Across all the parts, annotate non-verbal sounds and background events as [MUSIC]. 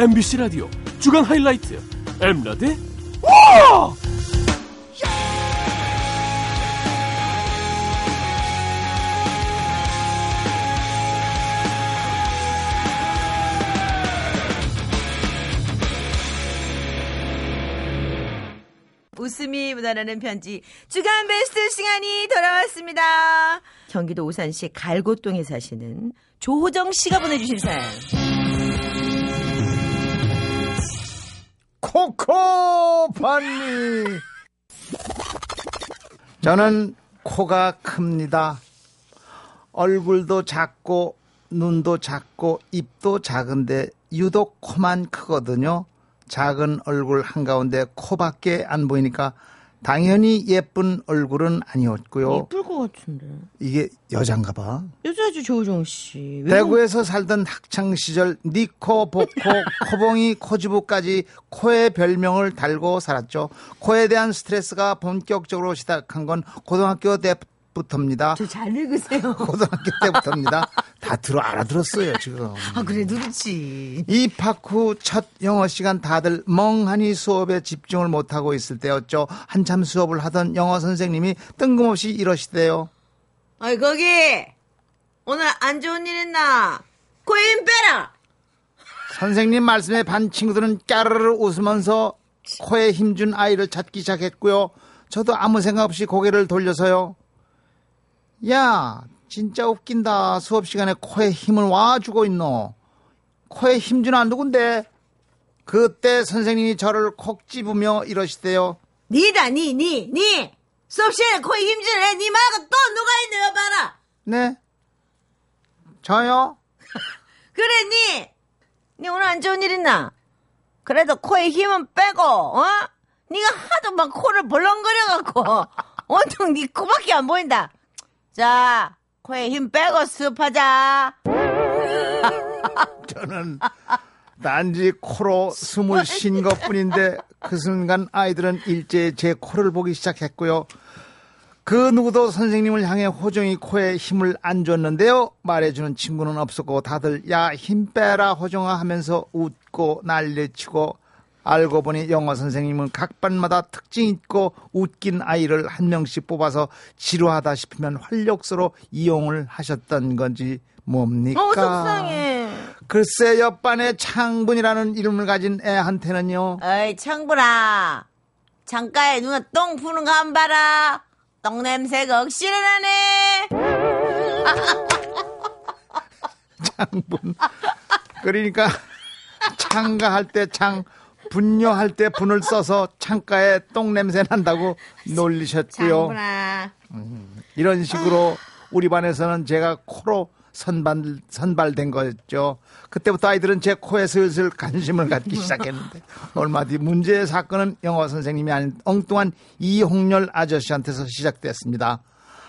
MBC 라디오 주간 하이라이트 엠라디 와! 웃음이 묻어나는 편지 주간 베스트 시간이 돌아왔습니다. 경기도 오산시 갈고동에 사시는 조호정 씨가 보내주신 사연. 코코반니 저는 코가 큽니다. 얼굴도 작고 눈도 작고 입도 작은데 유독 코만 크거든요. 작은 얼굴 한가운데 코밖에 안 보이니까 당연히 예쁜 얼굴은 아니었고요. 예쁠 것 같은데. 이게 여잔가 봐. 여자죠 조호정 씨. 왜 대구에서 살던 학창 시절 니코, 복코, [LAUGHS] 코봉이, 코주부까지 코의 별명을 달고 살았죠. 코에 대한 스트레스가 본격적으로 시작한 건 고등학교 때부터입니다. 저 잘 읽으세요. 고등학교 때부터입니다. [LAUGHS] 다 들어 알아들었어요 지금. [LAUGHS] 아 그래도 그렇지. 입학 후 첫 영어 시간 다들 멍하니 수업에 집중을 못 하고 있을 때였죠. 한참 수업을 하던 영어 선생님이 뜬금없이 이러시대요. 어이 거기 오늘 안 좋은 일 있나? 힘 빼라. 선생님 말씀에 반 친구들은 까르르 웃으면서 코에 힘준 아이를 찾기 시작했고요. 저도 아무 생각 없이 고개를 돌려서요. 야, 진짜 웃긴다. 수업 시간에 코에 힘을 와 주고 있노. 코에 아 누군데? 그때 선생님이 저를 콕 집으며 이러시대요. 니다 니 니 니. 수업 시간에 코에 힘주는 애, 니 말고 또 누가 있는 거 봐라. 네? 저요? [LAUGHS] 그래 니. 니 오늘 안 좋은 일 있나? 그래도 코에 힘은 빼고 어? 니가 하도 막 코를 벌렁거려갖고 [LAUGHS] 온통 니 코밖에 안 보인다. 자 코에 힘 빼고 수업하자. [LAUGHS] 저는 단지 코로 숨을 쉰 것 뿐인데 그 순간 아이들은 일제히 제 코를 보기 시작했고요. 그 누구도 선생님을 향해 호정이 코에 힘을 안 줬는데요. 말해주는 친구는 없었고 다들 야 힘 빼라 호정아 하면서 웃고 난리치고 알고 보니 영어 선생님은 각 반마다 특징 있고 웃긴 아이를 한 명씩 뽑아서 지루하다 싶으면 활력소로 이용을 하셨던 건지 뭡니까? 어 속상해. 글쎄 옆반에 창분이라는 이름을 가진 애한테는요. 어이 창부라. 창가에 누가 똥 푸는 거한 봐라. 똥 냄새가 억시로 나네. [LAUGHS] 창분. 그러니까 창가할 때 창, 분뇨할 때 분을 써서 창가에 똥 냄새 난다고 [LAUGHS] 놀리셨고요. 창부라. 이런 식으로 우리 반에서는 제가 코로 선발, 선발된 거였죠. 그때부터 아이들은 제 코에 슬슬 관심을 갖기 [LAUGHS] 시작했는데 얼마 뒤 문제의 사건은 영어 선생님이 아닌 엉뚱한 이홍렬 아저씨한테서 시작됐습니다.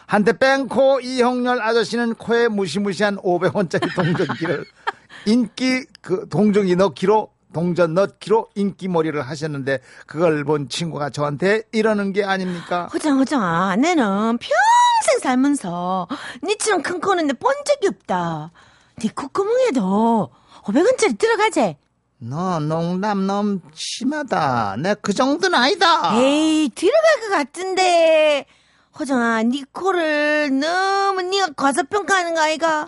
한때 뺑코 이홍렬 아저씨는 코에 무시무시한 500원짜리 동전기를 [LAUGHS] 인기 그 동전기 넣기로 동전 넣기로 인기몰이를 하셨는데 그걸 본 친구가 저한테 이러는 게 아닙니까? 호장 호장아 내는 평생 살면서 니처럼 큰 코는 내본 적이 없다. 니 콧구멍에도 500원짜리 들어가재. 너 농담 너무 심하다. 내 그 정도는 아니다. 에이 들어갈 것 같은데 호정아 니 코를 너무 니가 과소평가하는 거 아이가?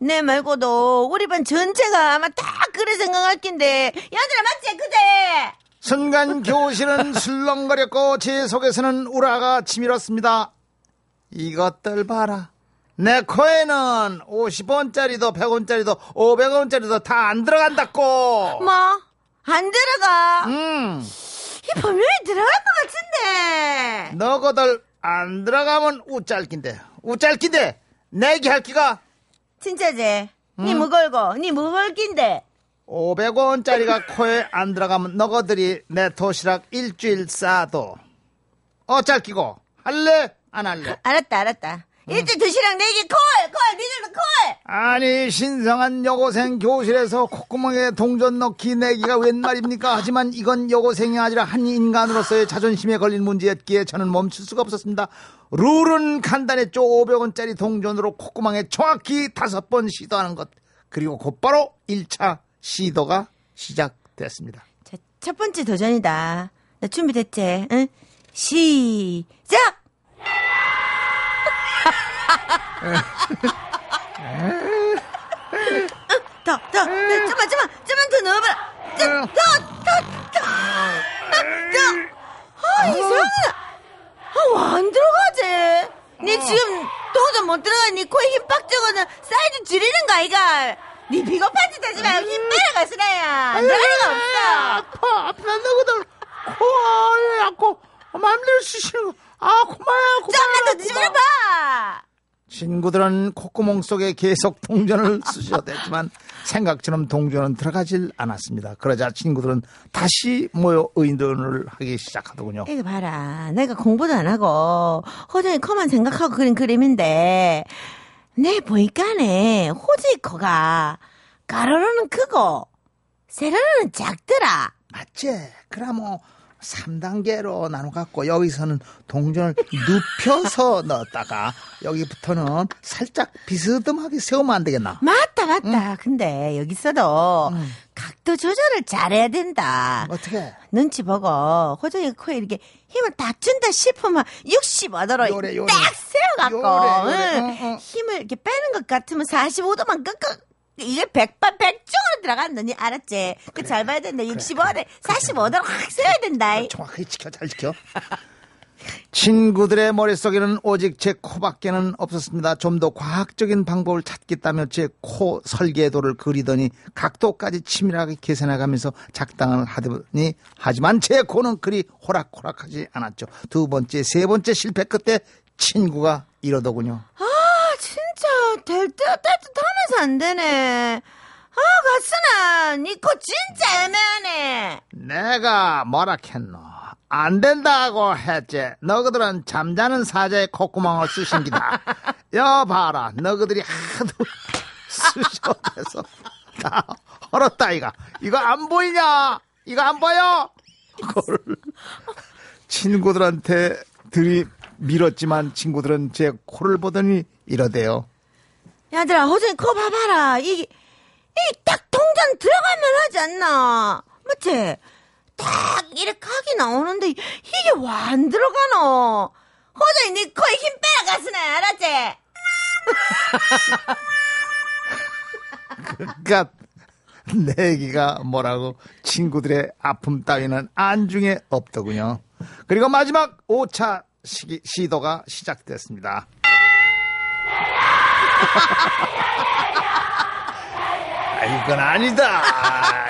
내 말고도 우리 반 전체가 아마 다 그래 생각할 낀데 얘들아 맞지 그대? 순간 교실은 [LAUGHS] 술렁거렸고 제 속에서는 우라가 치밀었습니다. 이것들 봐라. 내 코에는 50원짜리도 100원짜리도 500원짜리도 다 안 들어간다고. 뭐? 안 들어가? 음, 이 분명히 들어갈 것 같은데 너거들 안 들어가면 우짤긴데. 우짤긴데. 내기 할 기가 진짜지? 니 무걸고 니 무걸긴데 500원짜리가 [LAUGHS] 코에 안 들어가면 너거들이 내 도시락 일주일 싸도. 어짤 끼고 할래? 안 할래? 알았다 알았다 일주일 도시락 내기 콜 콜 니들도 콜 아니 신성한 여고생 교실에서 콧구멍에 동전 넣기 내기가 웬 말입니까? 하지만 이건 여고생이 아니라 한 인간으로서의 자존심에 걸린 문제였기에 저는 멈출 수가 없었습니다. 룰은 간단했죠. 500원짜리 동전으로 콧구멍에 정확히 다섯 번 시도하는 것. 그리고 곧바로 1차 시도가 시작됐습니다. 자, 첫 번째 도전이다. 나 준비됐지? 응? 시작! 더, 더, 네, 좀만, 좀만, 좀만 더 넣어봐라. 더, 더, 더, 더, 더. 아, 이상하다. 아, 왜안 들어가지? 니 지금 도저히 못 들어가. 니 코에 힘빡 주고는 사이즈 줄이는 거 아이가? 니 비겁한 짓 하지 말고 힘 빼라가 쓰나야. 안 들어갈 리가 없어. 아파, 아파, 너거든. 코, 아, 아고, 마음대로 쓰시는 거. 아, 좀만 더 뒤집어 봐. 친구들은 콧구멍 속에 계속 동전을 [LAUGHS] 쑤셔댔지만 생각처럼 동전은 들어가질 않았습니다. 그러자 친구들은 다시 모여 의논을 하기 시작하더군요. 이거 봐라. 내가 공부도 안 하고 호정이 코만 생각하고 그린 그림인데 내 보니까네 호정이 코가 가로로는 크고 세로로는 작더라. 맞지? 그럼 뭐 3단계로 나눠 갖고 여기서는 동전을 눕혀서 [LAUGHS] 넣었다가 여기부터는 살짝 비스듬하게 세우면 안 되겠나? 맞다 맞다. 근데 여기서도 각도 조절을 잘해야 된다. 어떻게? 눈치 보고 호정이 코에 이렇게 힘을 딱 준다 싶으면 65도로 요래, 요래. 딱 세워갖고 요래. 응. 응, 응. 힘을 이렇게 빼는 것 같으면 45도만 끄끄 이게 백반 백중으로 들어간다 니 알았지? 그 잘 봐야 된다 65도 45도로 확 세워야 된다 이. 정확하게 지켜, 잘 지켜. 친구들의 머릿속에는 오직 제 코밖에는 없었습니다. 좀 더 과학적인 방법을 찾겠다며 제 코 설계도를 그리더니 각도까지 치밀하게 계산해가면서 작당을 하더니 하지만 제 코는 그리 호락호락하지 않았죠. 두 번째, 세 번째 실패 끝에 친구가 이러더군요. 아 진짜 될 듯 될 듯 하면서 안 되네 아 가스나 니코 진짜 애매하네 내가 뭐라 했노? 안 된다고 했지. 너희들은 잠자는 사자의 콧구멍을 쑤신 기다. [LAUGHS] 여 봐라. 너희들이 하도 쑤셔대서 다 헐었다 이가. 이거 안 보이냐? 이거 안 보여? 그걸 친구들한테 들이 밀었지만 친구들은 제 코를 보더니 이러대요. 야들아 호정이 코 봐봐라 이게 이 딱 동전 들어가면 하지 않나 맞지? 딱 이렇게 각이 나오는데 이게 왜 안 들어가노 호정이 네 코에 힘 빼라 가스네 알았지? [LAUGHS] 그니까 내 얘기가 뭐라고 친구들의 아픔 따위는 안중에 없더군요. 그리고 마지막 5차 시, 시도가 시작됐습니다. 아, 이건 아니다.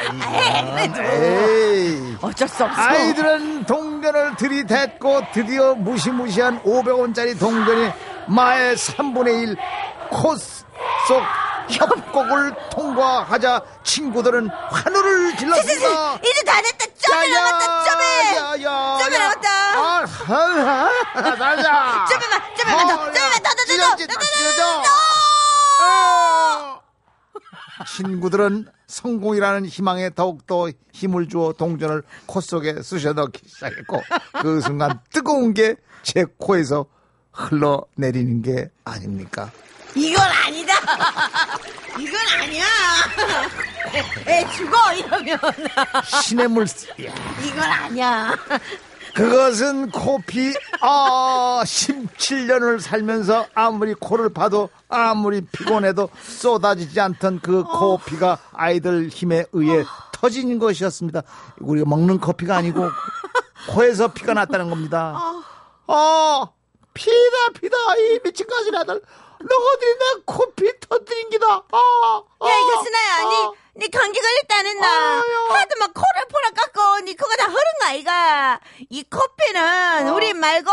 이건, 에이. 어쩔 수 없어 아이들은 동전을 들이댔고 드디어 무시무시한 500원짜리 동전이 마의 3분의 1 코스 속 협곡을 통과하자 친구들은 환호를 질렀습니다. 이제 다 됐다 점에 남았다 점에 점에 남았다 아, 아, 아, 날자. 점에만 점에만 더 점에만 더 더 더 더 더 더 친구들은 성공이라는 희망에 더욱더 힘을 주어 동전을 코 속에 쑤셔 넣기 시작했고 그 순간 뜨거운 게 제 코에서 흘러내리는 게 아닙니까? 이건 아니다. 이건 아니야. 애 죽어 이러면 신의 물, 이야, 이건 아니야. 그것은 코피, 아, 17년을 살면서 아무리 코를 파도 아무리 피곤해도 쏟아지지 않던 그 코피가 아이들 힘에 의해 터진 것이었습니다. 우리가 먹는 커피가 아니고 코에서 피가 났다는 겁니다. 아, 피다, 피다, 이 미친 가지라들. 너희들이 내 코피 터뜨린 기다. 아, 아, 야 이거 스나야, 아. 니, 니 감기 걸렸다 안 했나? 아유. 하도 막 코를 포라 깎고 니 그거 다 흐른 거 아이가? 이 코피는 어. 우리 말고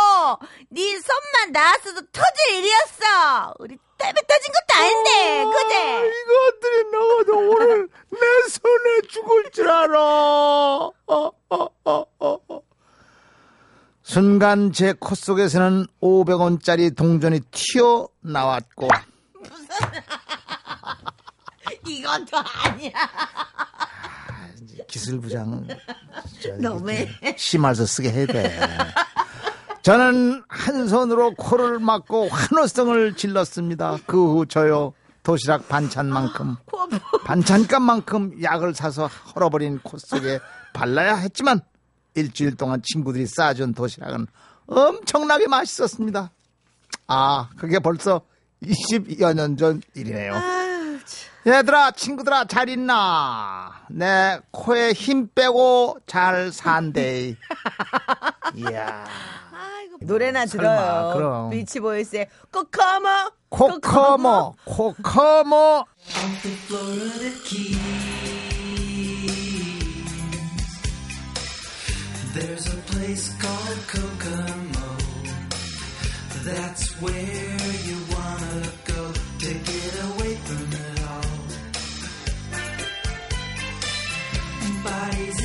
니 손만 닿았어도 터질 일이었어. 우리 때문에 터진 것도 아닌데, 아, 그제? 이것들이 너도 오늘 내 손에 죽을 줄 알아. 어, 어, 어, 어, 어. 순간 제 코 속에서는 500원짜리 동전이 튀어나왔고 [LAUGHS] 이것도 아니야. 기술부장 진짜 너무해. 심할서 쓰게 해야 돼. 저는 한 손으로 코를 막고 환호성을 질렀습니다. 그 후 저요 도시락 반찬만큼 코 아파. 반찬값만큼 약을 사서 헐어버린 코 속에 발라야 했지만 일주일 동안 친구들이 싸준 도시락은 엄청나게 맛있었습니다. 아, 그게 벌써 20여 년 전 일이네요. 아유, 참. 얘들아, 친구들아, 잘 있나? 내 코에 힘 빼고 잘 산대. [LAUGHS] 이야. 아이고, 노래나 설마, 들어요. 그럼. 비치보이스의 코코모. 코커모, 코커모. There's a place called Kokomo. That's where you wanna go to get away from it all. Bodies